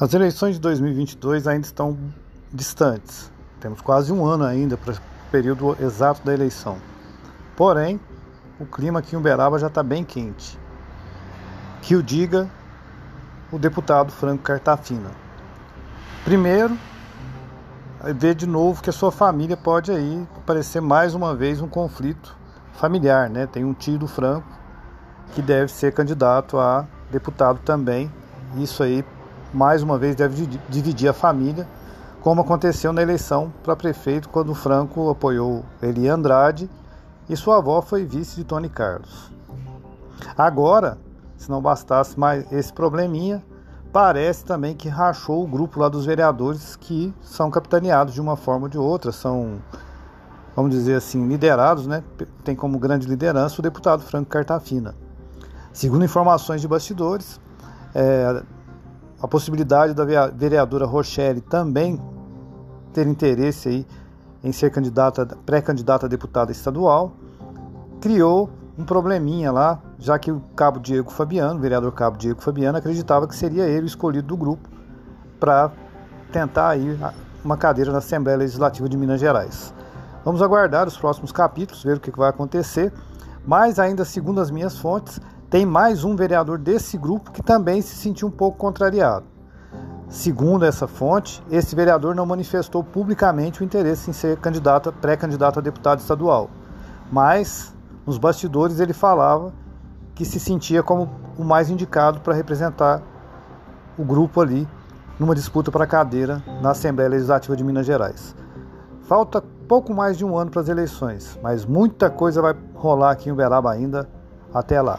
As eleições de 2022 ainda estão distantes. Temos quase um ano ainda para o período exato da eleição. Porém, o clima aqui em Uberaba já está bem quente. Que o diga o deputado Franco Cartafina. Primeiro, ver de novo que a sua família pode aí aparecer mais uma vez um conflito familiar, né? Tem um tio do Franco que deve ser candidato a deputado também. Isso aí mais uma vez deve dividir a família, como aconteceu na eleição para prefeito, quando Franco apoiou Eli Andrade e sua avó foi vice de Tony Carlos. Agora, se não bastasse mais esse probleminha, parece também que rachou o grupo lá dos vereadores que são capitaneados de uma forma ou de outra, são, vamos dizer assim, liderados, né? Tem como grande liderança o deputado Franco Cartafina. Segundo informações de bastidores, é, a possibilidade da vereadora Rochelle também ter interesse aí em ser candidata, pré-candidata a deputada estadual, criou um probleminha lá, já que o cabo Diego Fabiano, o vereador cabo Diego Fabiano, acreditava que seria ele o escolhido do grupo para tentar aí uma cadeira na Assembleia Legislativa de Minas Gerais. Vamos aguardar os próximos capítulos, ver o que vai acontecer, mas ainda segundo as minhas fontes, tem mais um vereador desse grupo que também se sentiu um pouco contrariado. Segundo essa fonte, esse vereador não manifestou publicamente o interesse em ser candidato, pré-candidato a deputado estadual, mas nos bastidores ele falava que se sentia como o mais indicado para representar o grupo ali numa disputa para a cadeira na Assembleia Legislativa de Minas Gerais. Falta pouco mais de um ano para as eleições, mas muita coisa vai rolar aqui em Uberaba ainda. Até lá.